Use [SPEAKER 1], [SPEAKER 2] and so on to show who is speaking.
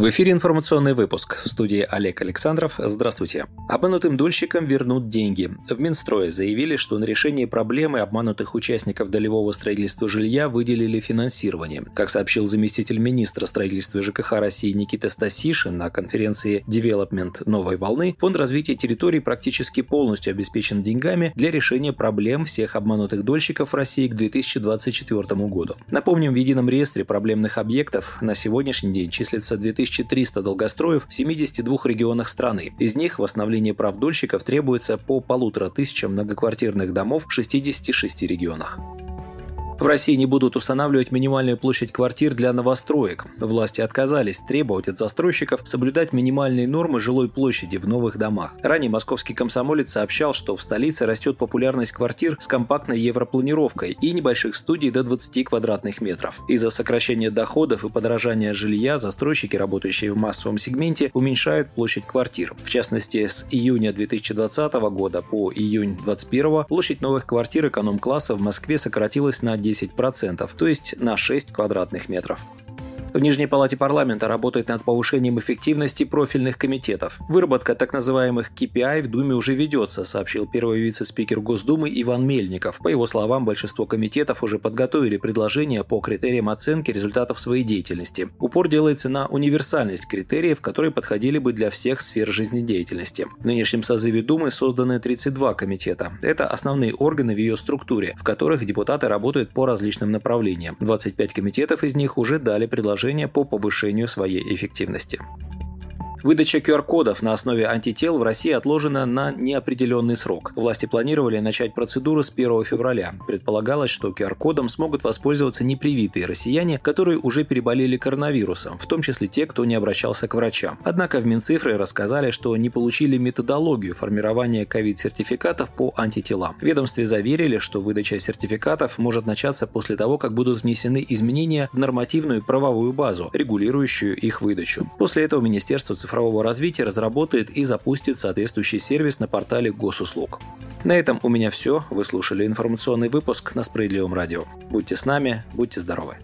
[SPEAKER 1] В эфире информационный выпуск. В студии Олег Александров. Здравствуйте. Обманутым дольщикам вернут деньги. В Минстрое заявили, что на решение проблемы обманутых участников долевого строительства жилья выделили финансирование. Как сообщил заместитель министра строительства ЖКХ России Никита Стасишин на конференции «Девелопмент новой волны», Фонд развития территорий практически полностью обеспечен деньгами для решения проблем всех обманутых дольщиков России к 2024 году. Напомним, в едином реестре проблемных объектов на сегодняшний день числится 2000 2300 долгостроев в 72 регионах страны. Из них восстановление прав дольщиков требуется по полутора тысячам многоквартирных домов в 66 регионах. В России не будут устанавливать минимальную площадь квартир для новостроек. Власти отказались требовать от застройщиков соблюдать минимальные нормы жилой площади в новых домах. Ранее московский комсомолец сообщал, что в столице растет популярность квартир с компактной европланировкой и небольших студий до 20 квадратных метров. Из-за сокращения доходов и подорожания жилья застройщики, работающие в массовом сегменте, уменьшают площадь квартир. В частности, с июня 2020 года по июнь 2021 площадь новых квартир эконом-класса в Москве сократилась на 10 10%, то есть на 6 квадратных метров. В Нижней палате парламента работает над повышением эффективности профильных комитетов. Выработка так называемых KPI в Думе уже ведется, сообщил первый вице-спикер Госдумы Иван Мельников. По его словам, большинство комитетов уже подготовили предложения по критериям оценки результатов своей деятельности. Упор делается на универсальность критериев, которые подходили бы для всех сфер жизнедеятельности. В нынешнем созыве Думы созданы 32 комитета. Это основные органы в ее структуре, в которых депутаты работают по различным направлениям. 25 комитетов из них уже дали предложение предложения по повышению своей эффективности. Выдача QR-кодов на основе антител в России отложена на неопределенный срок. Власти планировали начать процедуру с 1 февраля. Предполагалось, что QR-кодом смогут воспользоваться непривитые россияне, которые уже переболели коронавирусом, в том числе те, кто не обращался к врачам. Однако в Минцифры рассказали, что не получили методологию формирования ковид-сертификатов по антителам. В ведомстве заверили, что выдача сертификатов может начаться после того, как будут внесены изменения в нормативную правовую базу, регулирующую их выдачу. После этого Министерство цифрового развития разработает и запустит соответствующий сервис на портале госуслуг. На этом у меня все. Вы слушали информационный выпуск на Справедливом радио. Будьте с нами, будьте здоровы.